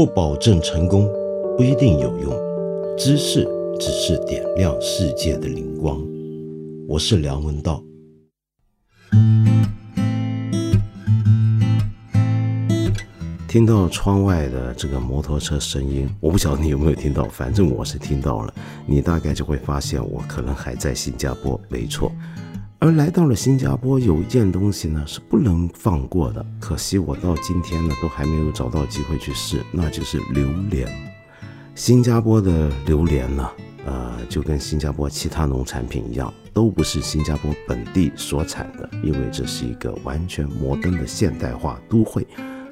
不保证成功，不一定有用。知识只是点亮世界的灵光。我是梁文道。听到窗外的这个摩托车声音，我不晓得你有没有听到，反正我是听到了。你大概就会发现，我可能还在新加坡，没错。而来到了新加坡，有一件东西呢是不能放过的，可惜我到今天呢都还没有找到机会去试，那就是榴莲。新加坡的榴莲呢，呃，就跟新加坡其他农产品一样，都不是新加坡本地所产的，因为这是一个完全摩登的现代化都会。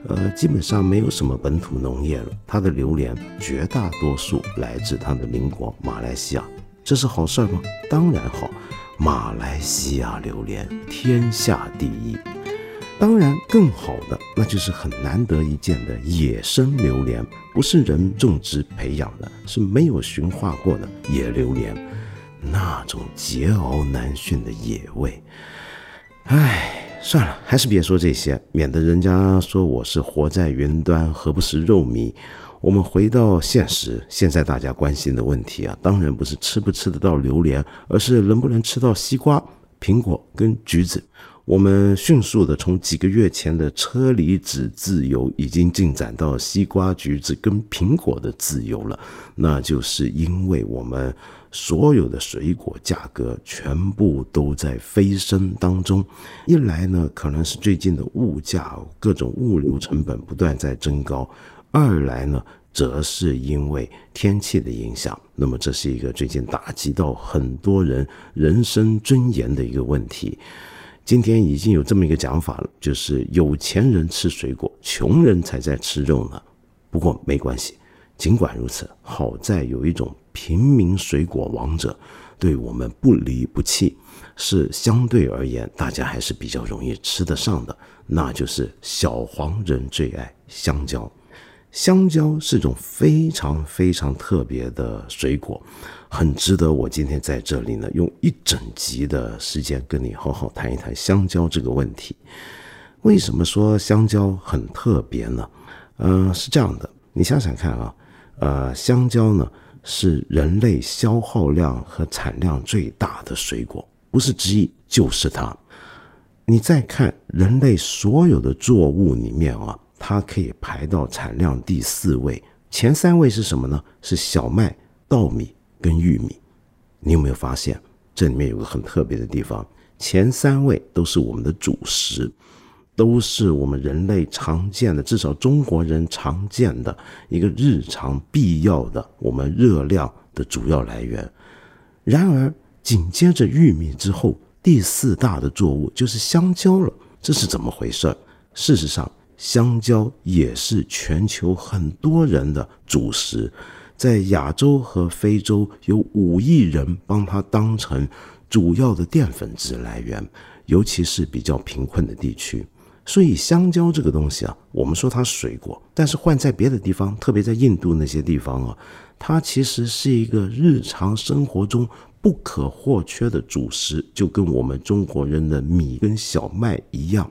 呃，基本上没有什么本土农业了。它的榴莲绝大多数来自它的邻国马来西亚，这是好事吗？当然好，马来西亚榴莲天下第一。当然，更好的那就是很难得一见的野生榴莲，不是人种植培养的，是没有驯化过的野榴莲，那种桀骜难驯的野味，唉。算了，还是别说这些，免得人家说我是活在云端，何不食肉糜。我们回到现实，现在大家关心的问题啊，当然不是吃不吃得到榴莲，而是能不能吃到西瓜、苹果跟橘子。我们迅速的从几个月前的车厘子自由，已经进展到西瓜、橘子跟苹果的自由了。那就是因为我们所有的水果价格全部都在飞升当中。一来呢，可能是最近的物价各种物流成本不断在增高；二来呢，则是因为天气的影响。那么这是一个最近打击到很多人人生尊严的一个问题。今天已经有这么一个讲法了，就是有钱人吃水果，穷人才在吃肉呢。不过没关系，尽管如此，好在有一种平民水果王者，对我们不离不弃，是相对而言大家还是比较容易吃得上的，那就是小黄人最爱香蕉。香蕉是种非常非常特别的水果，很值得我今天在这里呢用一整集的时间跟你好好谈一谈香蕉这个问题。为什么说香蕉很特别呢？嗯，是这样的，你想想看啊，呃，香蕉呢是人类消耗量和产量最大的水果，不是之一就是它。你再看人类所有的作物里面啊。它可以排到产量第四位，前三位是什么呢？是小麦、稻米跟玉米。你有没有发现这里面有个很特别的地方？前三位都是我们的主食，都是我们人类常见的，至少中国人常见的一个日常必要的我们热量的主要来源。然而紧接着玉米之后，第四大的作物就是香蕉了。这是怎么回事？事实上。香蕉也是全球很多人的主食，在亚洲和非洲有五亿人帮它当成主要的淀粉质来源，尤其是比较贫困的地区。所以香蕉这个东西啊，我们说它水果，但是换在别的地方，特别在印度那些地方啊，它其实是一个日常生活中不可或缺的主食，就跟我们中国人的米跟小麦一样。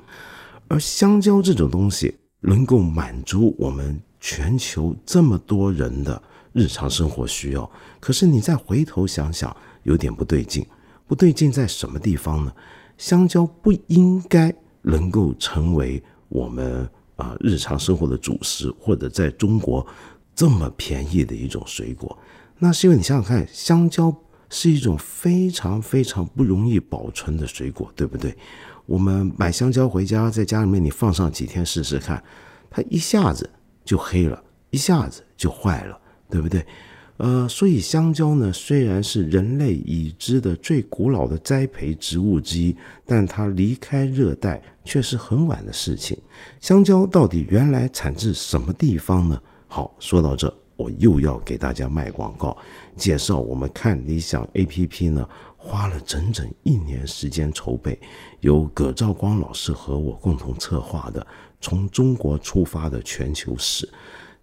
而香蕉这种东西能够满足我们全球这么多人的日常生活需要，可是你再回头想想，有点不对劲。不对劲在什么地方呢？香蕉不应该能够成为我们啊日常生活的主食，或者在中国这么便宜的一种水果。那是因为你想想看，香蕉是一种非常非常不容易保存的水果，对不对？我们买香蕉回家，在家里面你放上几天试试看，它一下子就黑了，一下子就坏了，对不对？呃，所以香蕉呢，虽然是人类已知的最古老的栽培植物之一，但它离开热带却是很晚的事情。香蕉到底原来产自什么地方呢？好，说到这，我又要给大家卖广告，介绍我们看理想 A P P 呢。花了整整一年时间筹备，由葛兆光老师和我共同策划的《从中国出发的全球史》。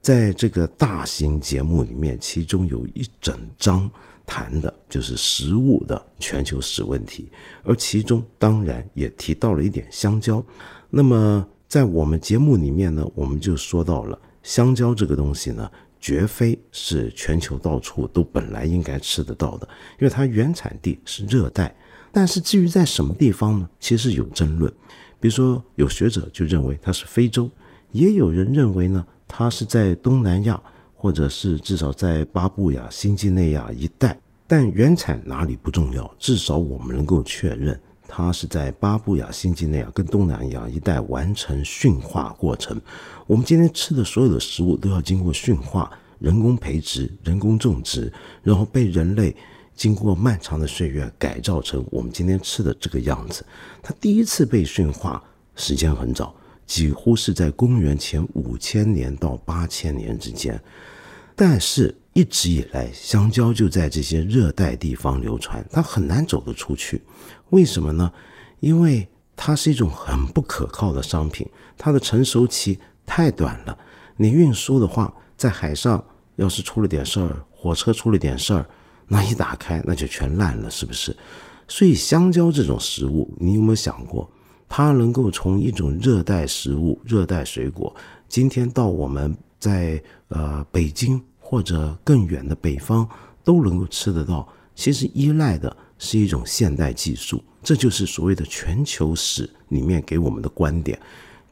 在这个大型节目里面，其中有一整章谈的就是食物的全球史问题，而其中当然也提到了一点香蕉。那么在我们节目里面呢，我们就说到了香蕉这个东西呢，绝非是全球到处都本来应该吃得到的，因为它原产地是热带。但是至于在什么地方呢？其实有争论。比如说，有学者就认为它是非洲，也有人认为呢，它是在东南亚，或者是至少在巴布亚新几内亚一带。但原产哪里不重要，至少我们能够确认。它是在巴布亚新几内亚跟东南亚一带完成驯化过程。我们今天吃的所有的食物都要经过驯化、人工培植、人工种植，然后被人类经过漫长的岁月改造成我们今天吃的这个样子。它第一次被驯化时间很早，几乎是在公元前五千年到八千年之间，但是一直以来，香蕉就在这些热带地方流传，它很难走得出去。为什么呢？因为它是一种很不可靠的商品，它的成熟期太短了。你运输的话，在海上要是出了点事儿，火车出了点事儿，那一打开那就全烂了，是不是？所以香蕉这种食物，你有没有想过，它能够从一种热带食物、热带水果，今天到我们在呃北京或者更远的北方都能够吃得到，其实依赖的。是一种现代技术，这就是所谓的全球史里面给我们的观点。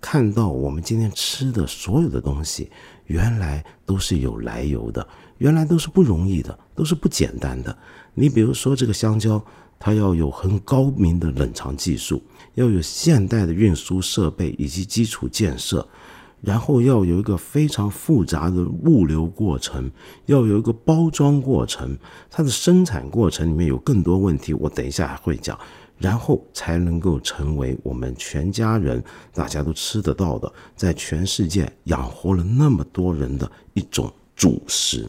看到我们今天吃的所有的东西，原来都是有来由的，原来都是不容易的，都是不简单的。你比如说这个香蕉，它要有很高明的冷藏技术，要有现代的运输设备以及基础建设。然后要有一个非常复杂的物流过程，要有一个包装过程，它的生产过程里面有更多问题，我等一下还会讲。然后才能够成为我们全家人大家都吃得到的，在全世界养活了那么多人的一种主食。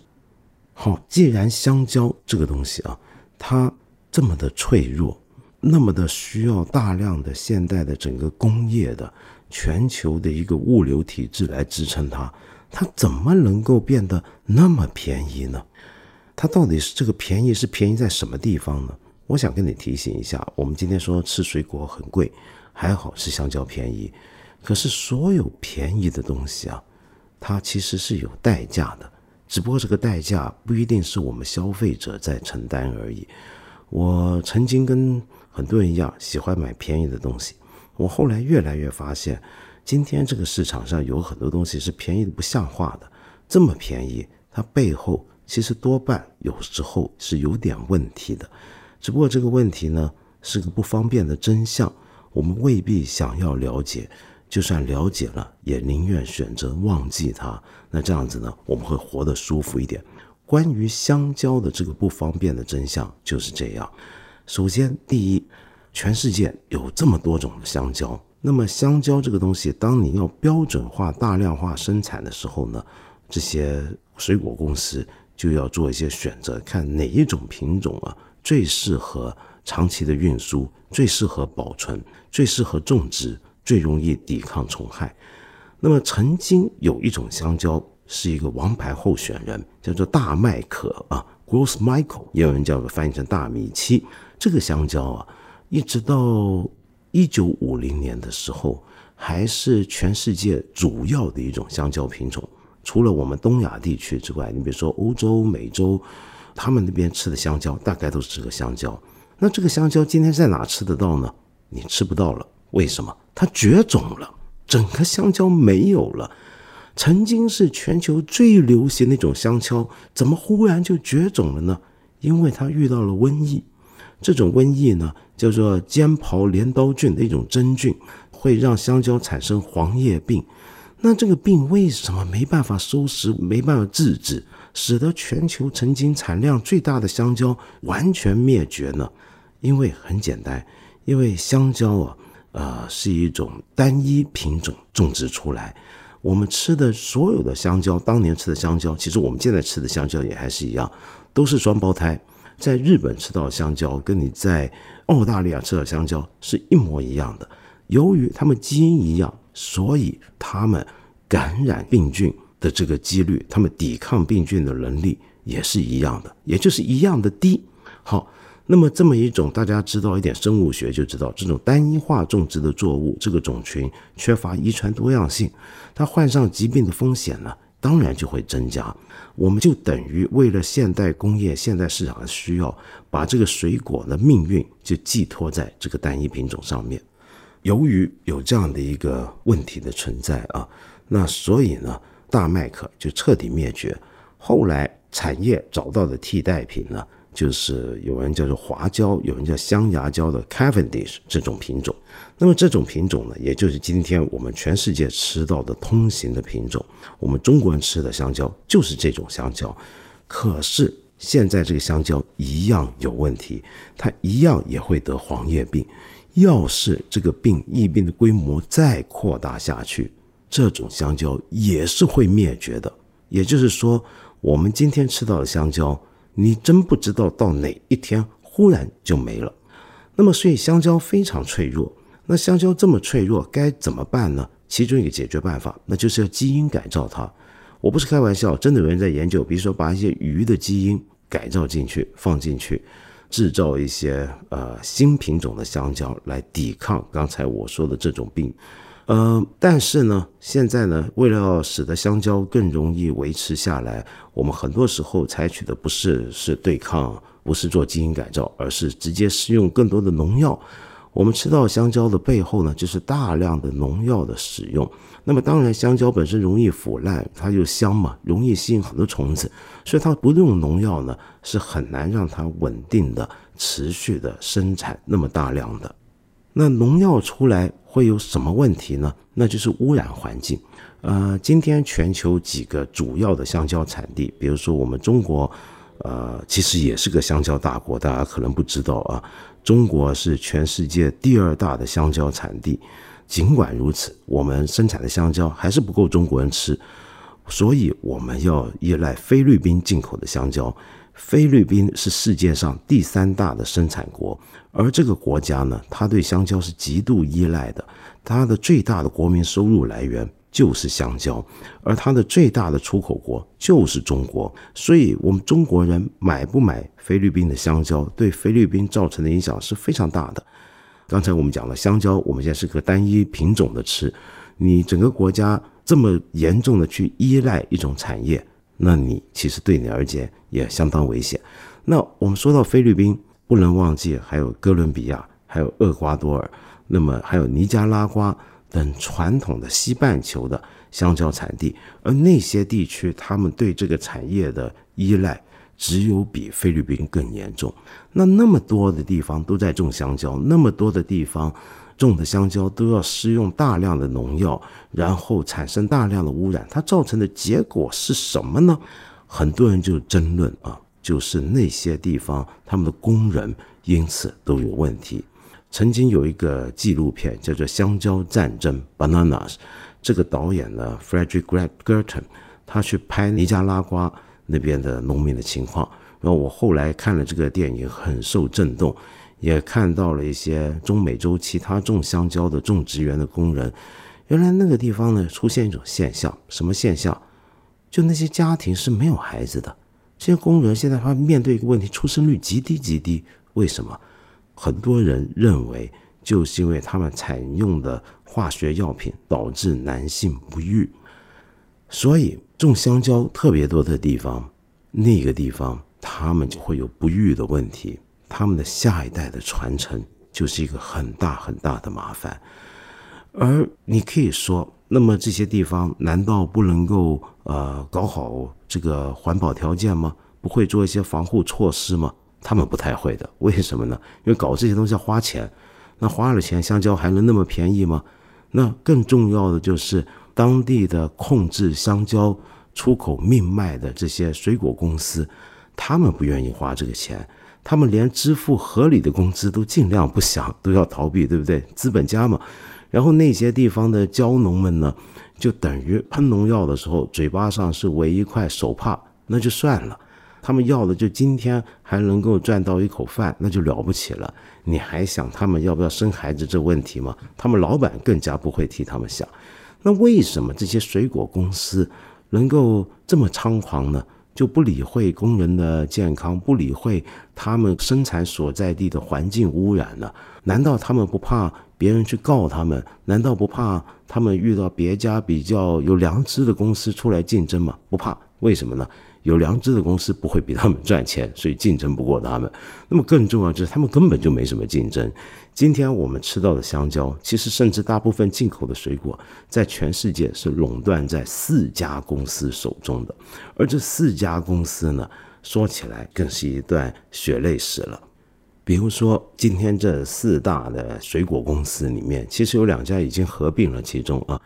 好，既然香蕉这个东西啊，它这么的脆弱，那么的需要大量的现代的整个工业的。全球的一个物流体制来支撑它，它怎么能够变得那么便宜呢？它到底是这个便宜是便宜在什么地方呢？我想跟你提醒一下，我们今天说吃水果很贵，还好是香蕉便宜，可是所有便宜的东西啊，它其实是有代价的，只不过这个代价不一定是我们消费者在承担而已。我曾经跟很多人一样，喜欢买便宜的东西。我后来越来越发现，今天这个市场上有很多东西是便宜的不像话的，这么便宜，它背后其实多半有时候是有点问题的。只不过这个问题呢是个不方便的真相，我们未必想要了解，就算了解了，也宁愿选择忘记它。那这样子呢，我们会活得舒服一点。关于香蕉的这个不方便的真相就是这样。首先，第一。全世界有这么多种的香蕉，那么香蕉这个东西，当你要标准化、大量化生产的时候呢，这些水果公司就要做一些选择，看哪一种品种啊最适合长期的运输，最适合保存，最适合种植，最容易抵抗虫害。那么曾经有一种香蕉是一个王牌候选人，叫做大麦可啊，Gross Michael，也有人叫翻译成大米七。这个香蕉啊。一直到一九五零年的时候，还是全世界主要的一种香蕉品种。除了我们东亚地区之外，你比如说欧洲、美洲，他们那边吃的香蕉大概都是这个香蕉。那这个香蕉今天在哪吃得到呢？你吃不到了，为什么？它绝种了，整个香蕉没有了。曾经是全球最流行的一种香蕉，怎么忽然就绝种了呢？因为它遇到了瘟疫。这种瘟疫呢，叫做尖刨镰刀菌的一种真菌，会让香蕉产生黄叶病。那这个病为什么没办法收拾、没办法制止，使得全球曾经产量最大的香蕉完全灭绝呢？因为很简单，因为香蕉啊，呃，是一种单一品种种植出来。我们吃的所有的香蕉，当年吃的香蕉，其实我们现在吃的香蕉也还是一样，都是双胞胎。在日本吃到香蕉，跟你在澳大利亚吃的香蕉是一模一样的。由于它们基因一样，所以它们感染病菌的这个几率，它们抵抗病菌的能力也是一样的，也就是一样的低。好，那么这么一种大家知道一点生物学就知道，这种单一化种植的作物，这个种群缺乏遗传多样性，它患上疾病的风险呢当然就会增加。我们就等于为了现代工业、现代市场的需要，把这个水果的命运就寄托在这个单一品种上面。由于有这样的一个问题的存在啊，那所以呢，大麦克就彻底灭绝。后来产业找到的替代品呢？就是有人叫做华椒，有人叫香牙椒的 Cavendish 这种品种。那么这种品种呢，也就是今天我们全世界吃到的通行的品种。我们中国人吃的香蕉就是这种香蕉。可是现在这个香蕉一样有问题，它一样也会得黄叶病。要是这个病疫病的规模再扩大下去，这种香蕉也是会灭绝的。也就是说，我们今天吃到的香蕉。你真不知道到哪一天忽然就没了，那么所以香蕉非常脆弱。那香蕉这么脆弱，该怎么办呢？其中一个解决办法，那就是要基因改造它。我不是开玩笑，真的有人在研究，比如说把一些鱼的基因改造进去，放进去，制造一些呃新品种的香蕉来抵抗刚才我说的这种病。呃，但是呢，现在呢，为了要使得香蕉更容易维持下来，我们很多时候采取的不是是对抗，不是做基因改造，而是直接施用更多的农药。我们吃到香蕉的背后呢，就是大量的农药的使用。那么当然，香蕉本身容易腐烂，它又香嘛，容易吸引很多虫子，所以它不用农药呢，是很难让它稳定的、持续的生产那么大量的。那农药出来会有什么问题呢？那就是污染环境。呃，今天全球几个主要的香蕉产地，比如说我们中国，呃，其实也是个香蕉大国，大家可能不知道啊。中国是全世界第二大的香蕉产地。尽管如此，我们生产的香蕉还是不够中国人吃，所以我们要依赖菲律宾进口的香蕉。菲律宾是世界上第三大的生产国，而这个国家呢，它对香蕉是极度依赖的。它的最大的国民收入来源就是香蕉，而它的最大的出口国就是中国。所以，我们中国人买不买菲律宾的香蕉，对菲律宾造成的影响是非常大的。刚才我们讲了，香蕉我们现在是个单一品种的吃，你整个国家这么严重的去依赖一种产业。那你其实对你而言也相当危险。那我们说到菲律宾，不能忘记还有哥伦比亚，还有厄瓜多尔，那么还有尼加拉瓜等传统的西半球的香蕉产地，而那些地区他们对这个产业的依赖只有比菲律宾更严重。那那么多的地方都在种香蕉，那么多的地方。种的香蕉都要施用大量的农药，然后产生大量的污染，它造成的结果是什么呢？很多人就争论啊，就是那些地方他们的工人因此都有问题。曾经有一个纪录片叫做《香蕉战争》（Bananas），这个导演呢，Frederick Gerton，他去拍尼加拉瓜那边的农民的情况，然后我后来看了这个电影，很受震动。也看到了一些中美洲其他种香蕉的种植园的工人，原来那个地方呢出现一种现象，什么现象？就那些家庭是没有孩子的，这些工人现在他面对一个问题，出生率极低极低。为什么？很多人认为就是因为他们采用的化学药品导致男性不育，所以种香蕉特别多的地方，那个地方他们就会有不育的问题。他们的下一代的传承就是一个很大很大的麻烦，而你可以说，那么这些地方难道不能够呃搞好这个环保条件吗？不会做一些防护措施吗？他们不太会的，为什么呢？因为搞这些东西要花钱，那花了钱，香蕉还能那么便宜吗？那更重要的就是当地的控制香蕉出口命脉的这些水果公司，他们不愿意花这个钱。他们连支付合理的工资都尽量不想，都要逃避，对不对？资本家嘛。然后那些地方的蕉农们呢，就等于喷农药的时候，嘴巴上是围一块手帕，那就算了。他们要的就今天还能够赚到一口饭，那就了不起了。你还想他们要不要生孩子这问题吗？他们老板更加不会替他们想。那为什么这些水果公司能够这么猖狂呢？就不理会工人的健康，不理会他们生产所在地的环境污染了？难道他们不怕别人去告他们，难道不怕他们遇到别家比较有良知的公司出来竞争吗？不怕，为什么呢？有良知的公司不会比他们赚钱，所以竞争不过他们。那么更重要就是他们根本就没什么竞争。今天我们吃到的香蕉，其实甚至大部分进口的水果，在全世界是垄断在四家公司手中的。而这四家公司呢，说起来更是一段血泪史了。比如说，今天这四大的水果公司里面，其实有两家已经合并了，其中啊，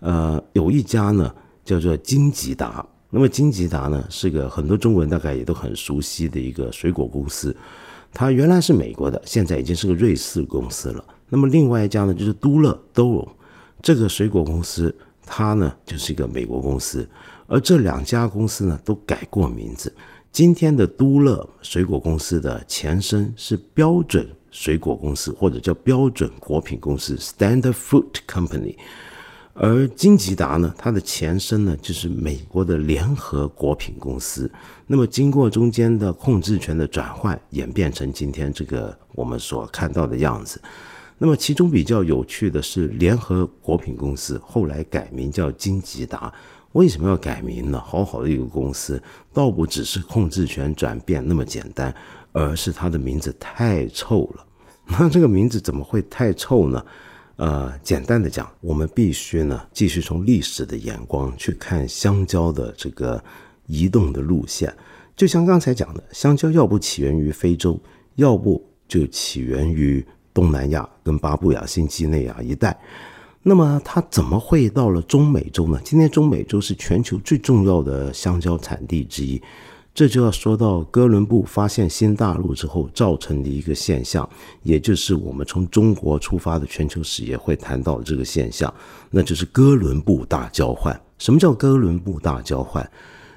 呃，有一家呢叫做金吉达。那么金吉达呢，是个很多中国人大概也都很熟悉的一个水果公司，它原来是美国的，现在已经是个瑞士公司了。那么另外一家呢，就是都乐都荣这个水果公司，它呢就是一个美国公司，而这两家公司呢都改过名字。今天的都乐水果公司的前身是标准水果公司，或者叫标准果品公司 （Standard Fruit Company）。而金吉达呢，它的前身呢就是美国的联合果品公司。那么经过中间的控制权的转换，演变成今天这个我们所看到的样子。那么其中比较有趣的是，联合果品公司后来改名叫金吉达。为什么要改名呢？好好的一个公司，倒不只是控制权转变那么简单，而是它的名字太臭了。那这个名字怎么会太臭呢？呃，简单的讲，我们必须呢继续从历史的眼光去看香蕉的这个移动的路线。就像刚才讲的，香蕉要不起源于非洲，要不就起源于东南亚跟巴布亚新几内亚一带。那么它怎么会到了中美洲呢？今天中美洲是全球最重要的香蕉产地之一。这就要说到哥伦布发现新大陆之后造成的一个现象，也就是我们从中国出发的全球史也会谈到这个现象，那就是哥伦布大交换。什么叫哥伦布大交换？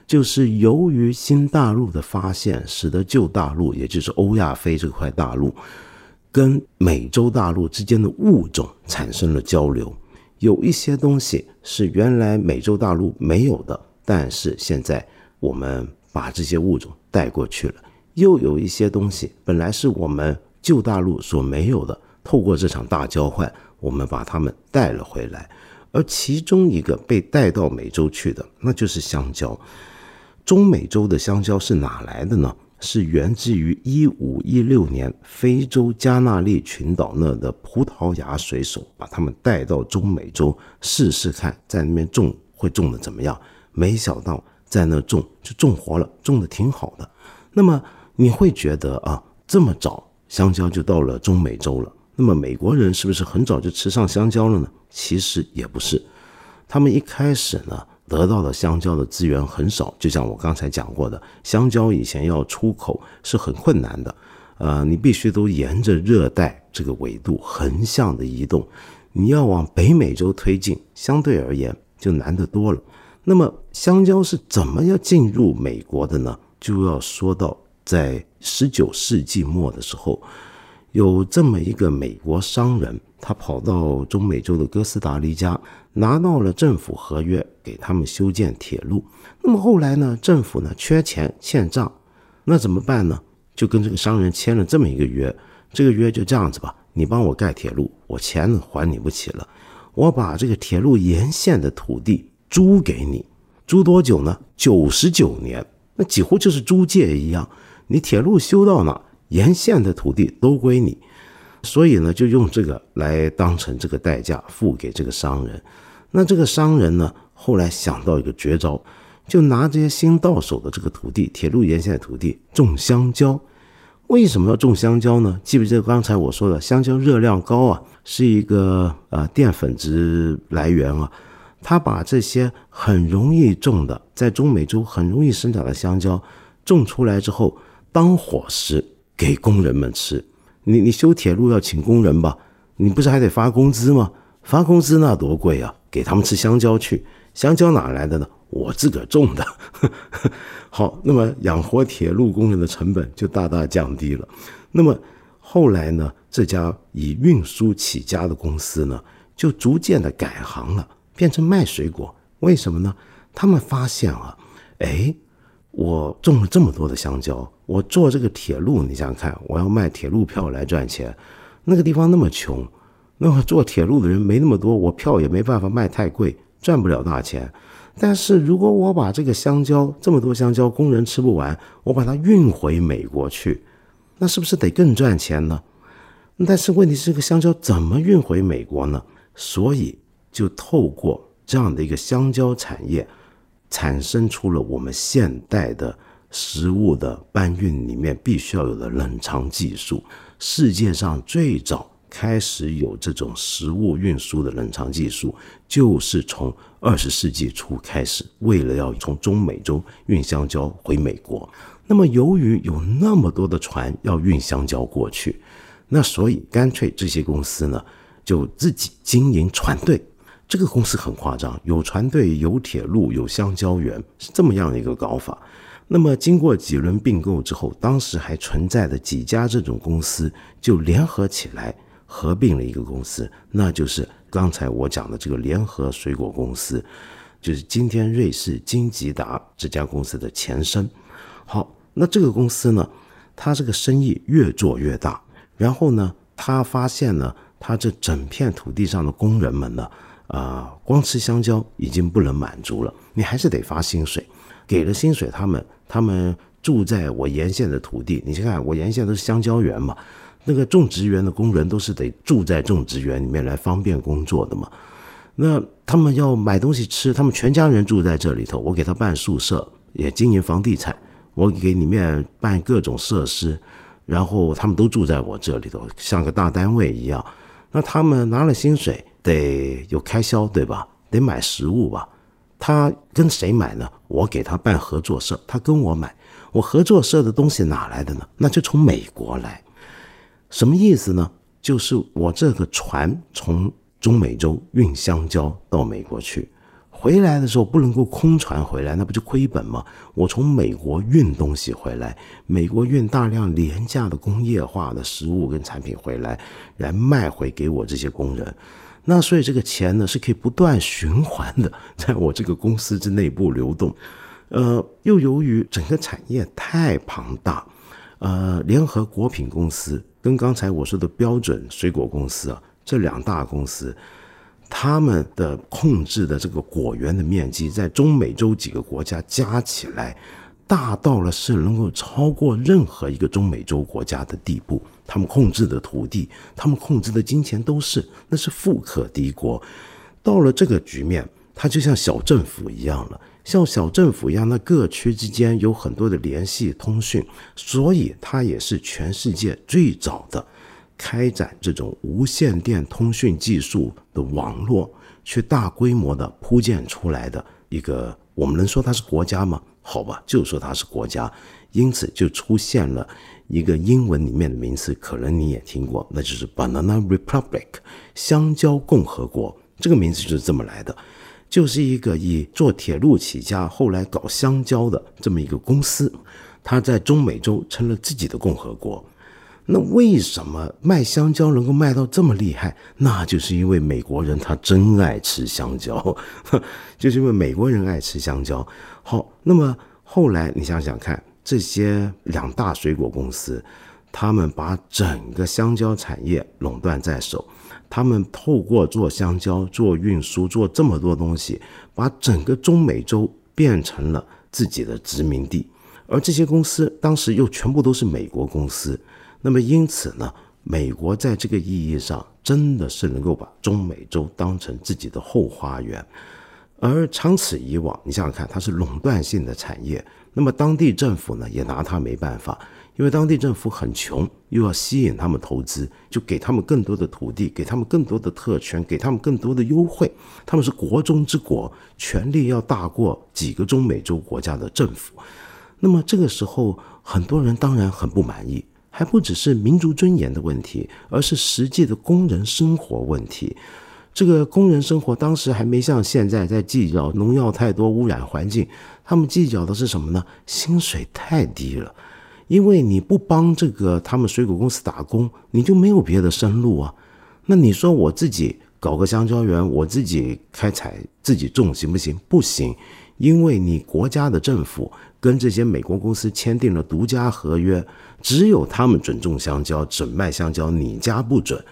就是由于新大陆的发现，使得旧大陆，也就是欧亚非这块大陆，跟美洲大陆之间的物种产生了交流。有一些东西是原来美洲大陆没有的，但是现在我们。把这些物种带过去了，又有一些东西本来是我们旧大陆所没有的，透过这场大交换，我们把它们带了回来。而其中一个被带到美洲去的，那就是香蕉。中美洲的香蕉是哪来的呢？是源自于一五一六年非洲加纳利群岛那的葡萄牙水手把他们带到中美洲试试看，在那边种会种的怎么样？没想到。在那种就种活了，种的挺好的。那么你会觉得啊，这么早香蕉就到了中美洲了？那么美国人是不是很早就吃上香蕉了呢？其实也不是，他们一开始呢得到的香蕉的资源很少。就像我刚才讲过的，香蕉以前要出口是很困难的，呃，你必须都沿着热带这个纬度横向的移动，你要往北美洲推进，相对而言就难得多了。那么香蕉是怎么要进入美国的呢？就要说到在十九世纪末的时候，有这么一个美国商人，他跑到中美洲的哥斯达黎加，拿到了政府合约，给他们修建铁路。那么后来呢，政府呢缺钱欠账，那怎么办呢？就跟这个商人签了这么一个约，这个约就这样子吧，你帮我盖铁路，我钱还你不起了，我把这个铁路沿线的土地。租给你，租多久呢？九十九年，那几乎就是租借一样。你铁路修到哪，沿线的土地都归你。所以呢，就用这个来当成这个代价付给这个商人。那这个商人呢，后来想到一个绝招，就拿这些新到手的这个土地，铁路沿线的土地种香蕉。为什么要种香蕉呢？记不记得刚才我说的，香蕉热量高啊，是一个呃淀粉质来源啊。他把这些很容易种的，在中美洲很容易生长的香蕉种出来之后，当伙食给工人们吃。你你修铁路要请工人吧？你不是还得发工资吗？发工资那多贵啊！给他们吃香蕉去，香蕉哪来的呢？我自个种的。好，那么养活铁路工人的成本就大大降低了。那么后来呢，这家以运输起家的公司呢，就逐渐的改行了。变成卖水果，为什么呢？他们发现啊，哎，我种了这么多的香蕉，我做这个铁路，你想想看，我要卖铁路票来赚钱，那个地方那么穷，那么坐铁路的人没那么多，我票也没办法卖太贵，赚不了大钱。但是如果我把这个香蕉这么多香蕉，工人吃不完，我把它运回美国去，那是不是得更赚钱呢？但是问题是，这个香蕉怎么运回美国呢？所以就透过这样的一个香蕉产业，产生出了我们现代的食物的搬运里面必须要有的冷藏技术。世界上最早开始有这种食物运输的冷藏技术，就是从二十世纪初开始，为了要从中美洲运香蕉回美国。那么由于有那么多的船要运香蕉过去。那所以干脆这些公司呢，就自己经营船队。这个公司很夸张，有船队、有铁路、有香蕉园，是这么样的一个搞法。那么经过几轮并购之后，当时还存在的几家这种公司就联合起来合并了一个公司，那就是刚才我讲的这个联合水果公司，就是今天瑞士金吉达这家公司的前身。好，那这个公司呢，它这个生意越做越大。然后呢，他发现呢，他这整片土地上的工人们呢，啊，光吃香蕉已经不能满足了，你还是得发薪水。给了薪水，他们他们住在我沿线的土地，你先看，我沿线都是香蕉园嘛，那个种植园的工人都是得住在种植园里面来方便工作的嘛。那他们要买东西吃，他们全家人住在这里头，我给他办宿舍，也经营房地产，我给里面办各种设施。然后他们都住在我这里头，像个大单位一样。那他们拿了薪水，得有开销，对吧？得买食物吧？他跟谁买呢？我给他办合作社，他跟我买。我合作社的东西哪来的呢？那就从美国来。什么意思呢？就是我这个船从中美洲运香蕉到美国去。回来的时候不能够空船回来，那不就亏本吗？我从美国运东西回来，美国运大量廉价的工业化的食物跟产品回来，来卖回给我这些工人。那所以这个钱呢是可以不断循环的，在我这个公司之内部流动。呃，又由于整个产业太庞大，呃，联合果品公司跟刚才我说的标准水果公司啊，这两大公司。他们的控制的这个果园的面积，在中美洲几个国家加起来，大到了是能够超过任何一个中美洲国家的地步。他们控制的土地，他们控制的金钱，都是那是富可敌国。到了这个局面，它就像小政府一样了，像小政府一样，那各区之间有很多的联系通讯，所以它也是全世界最早的。开展这种无线电通讯技术的网络，去大规模的铺建出来的一个，我们能说它是国家吗？好吧，就说它是国家。因此就出现了一个英文里面的名词，可能你也听过，那就是 Banana Republic，香蕉共和国。这个名字就是这么来的，就是一个以做铁路起家，后来搞香蕉的这么一个公司，它在中美洲成了自己的共和国。那为什么卖香蕉能够卖到这么厉害？那就是因为美国人他真爱吃香蕉，就是因为美国人爱吃香蕉。好，那么后来你想想看，这些两大水果公司，他们把整个香蕉产业垄断在手，他们透过做香蕉、做运输、做这么多东西，把整个中美洲变成了自己的殖民地，而这些公司当时又全部都是美国公司。那么因此呢，美国在这个意义上真的是能够把中美洲当成自己的后花园，而长此以往，你想想看，它是垄断性的产业，那么当地政府呢也拿它没办法，因为当地政府很穷，又要吸引他们投资，就给他们更多的土地，给他们更多的特权，给他们更多的优惠，他们是国中之国，权力要大过几个中美洲国家的政府，那么这个时候，很多人当然很不满意。还不只是民族尊严的问题，而是实际的工人生活问题。这个工人生活当时还没像现在在计较农药太多污染环境，他们计较的是什么呢？薪水太低了，因为你不帮这个他们水果公司打工，你就没有别的生路啊。那你说我自己搞个香蕉园，我自己开采自己种行不行？不行，因为你国家的政府跟这些美国公司签订了独家合约。只有他们准种香蕉、准卖香蕉，你家不准。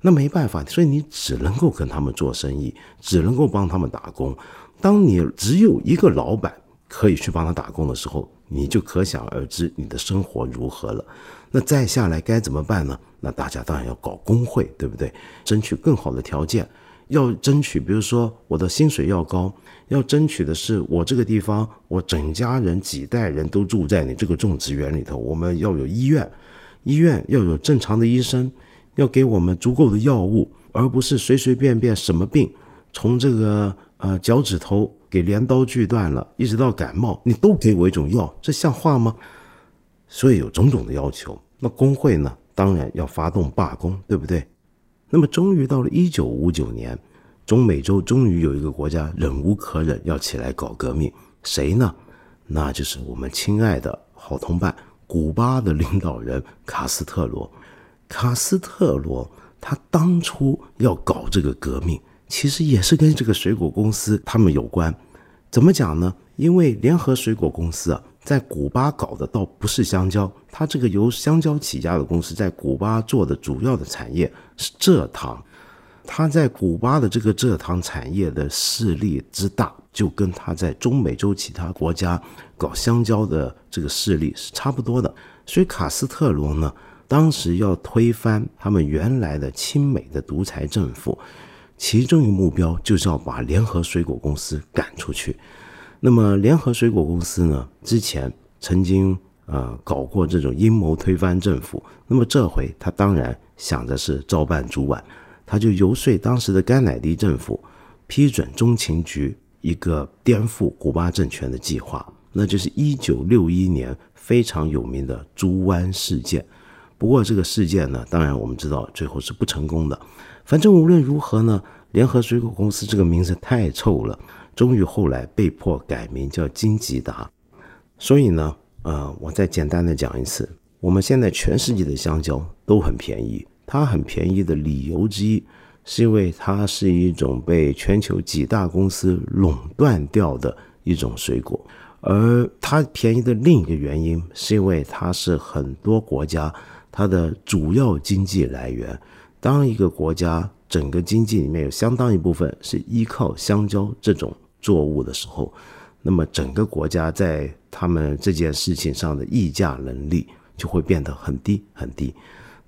那没办法，所以你只能够跟他们做生意，只能够帮他们打工。当你只有一个老板可以去帮他打工的时候，你就可想而知你的生活如何了。那再下来该怎么办呢？那大家当然要搞工会，对不对？争取更好的条件，要争取，比如说我的薪水要高，要争取的是我这个地方，我整家人几代人都住在你这个种植园里头，我们要有医院，医院要有正常的医生，要给我们足够的药物，而不是随随便便什么病，从这个呃脚趾头给镰刀锯断了，一直到感冒，你都给我一种药，这像话吗？所以有种种的要求。那工会呢？当然要发动罢工，对不对？那么终于到了一九五九年，中美洲终于有一个国家忍无可忍，要起来搞革命。谁呢？那就是我们亲爱的好同伴——古巴的领导人卡斯特罗。卡斯特罗他当初要搞这个革命，其实也是跟这个水果公司他们有关。怎么讲呢？因为联合水果公司啊。在古巴搞的倒不是香蕉，它这个由香蕉起家的公司在古巴做的主要的产业是蔗糖，它在古巴的这个蔗糖产业的势力之大，就跟它在中美洲其他国家搞香蕉的这个势力是差不多的。所以卡斯特罗呢，当时要推翻他们原来的亲美的独裁政府，其中一个目标就是要把联合水果公司赶出去。那么，联合水果公司呢？之前曾经呃搞过这种阴谋推翻政府。那么这回他当然想的是照办煮碗，他就游说当时的甘乃迪政府批准中情局一个颠覆古巴政权的计划，那就是一九六一年非常有名的猪湾事件。不过这个事件呢，当然我们知道最后是不成功的。反正无论如何呢，联合水果公司这个名字太臭了。终于后来被迫改名叫金吉达，所以呢，呃，我再简单的讲一次，我们现在全世界的香蕉都很便宜，它很便宜的理由之一，是因为它是一种被全球几大公司垄断掉的一种水果，而它便宜的另一个原因，是因为它是很多国家它的主要经济来源，当一个国家整个经济里面有相当一部分是依靠香蕉这种。作物的时候，那么整个国家在他们这件事情上的议价能力就会变得很低很低。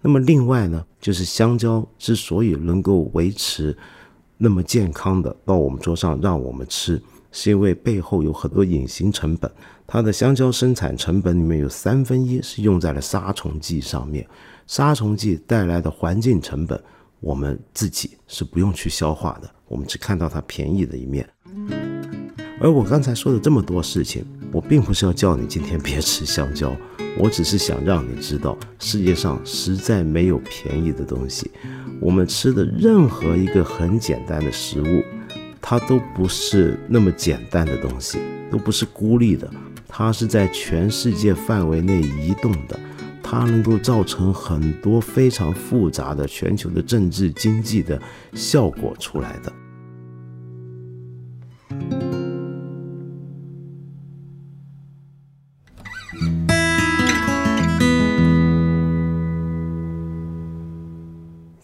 那么另外呢，就是香蕉之所以能够维持那么健康的到我们桌上让我们吃，是因为背后有很多隐形成本。它的香蕉生产成本里面有三分一是用在了杀虫剂上面，杀虫剂带来的环境成本，我们自己是不用去消化的，我们只看到它便宜的一面。而我刚才说的这么多事情，我并不是要叫你今天别吃香蕉，我只是想让你知道，世界上实在没有便宜的东西。我们吃的任何一个很简单的食物，它都不是那么简单的东西，都不是孤立的，它是在全世界范围内移动的，它能够造成很多非常复杂的全球的政治经济的效果出来的。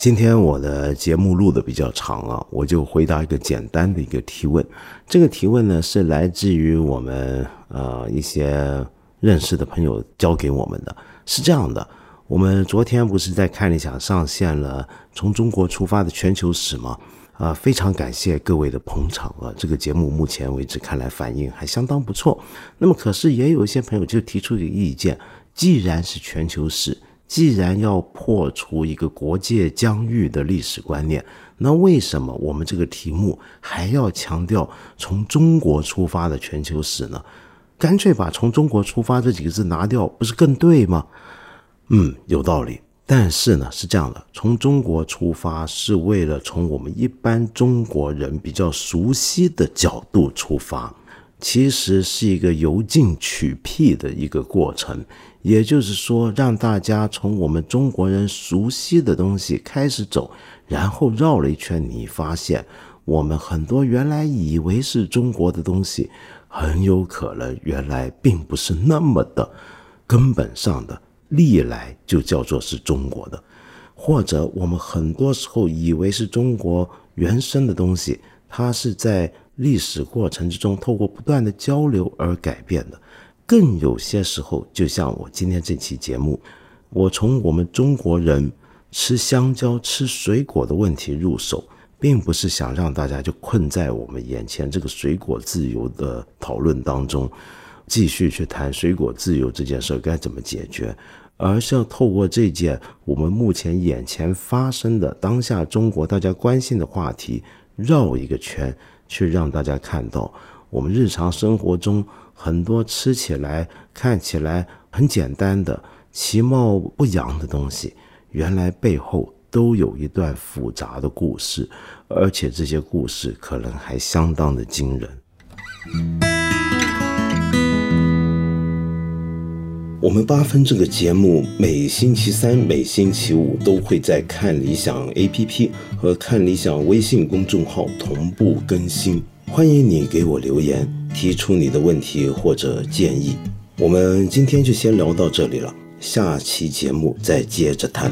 今天我的节目录的比较长啊，我就回答一个简单的一个提问。这个提问呢是来自于我们呃一些认识的朋友教给我们的。是这样的，我们昨天不是在看理想上线了从中国出发的全球史吗？啊，非常感谢各位的捧场啊！这个节目目前为止看来反应还相当不错。那么可是也有一些朋友就提出一个意见，既然是全球史。既然要破除一个国界疆域的历史观念，那为什么我们这个题目还要强调从中国出发的全球史呢？干脆把“从中国出发”这几个字拿掉，不是更对吗？嗯，有道理。但是呢，是这样的，从中国出发是为了从我们一般中国人比较熟悉的角度出发，其实是一个由进取辟的一个过程。也就是说，让大家从我们中国人熟悉的东西开始走，然后绕了一圈，你发现我们很多原来以为是中国的东西，很有可能原来并不是那么的根本上的，历来就叫做是中国的。或者我们很多时候以为是中国原生的东西，它是在历史过程之中透过不断的交流而改变的。更有些时候，就像我今天这期节目，我从我们中国人吃香蕉、吃水果的问题入手，并不是想让大家就困在我们眼前这个水果自由的讨论当中，继续去谈水果自由这件事该怎么解决，而是要透过这件我们目前眼前发生的当下中国大家关心的话题，绕一个圈，去让大家看到我们日常生活中。很多吃起来看起来很简单的其貌不扬的东西，原来背后都有一段复杂的故事，而且这些故事可能还相当的惊人。我们八分这个节目每星期三、每星期五都会在看理想 APP 和看理想微信公众号同步更新，欢迎你给我留言。提出你的问题或者建议，我们今天就先聊到这里了，下期节目再接着谈。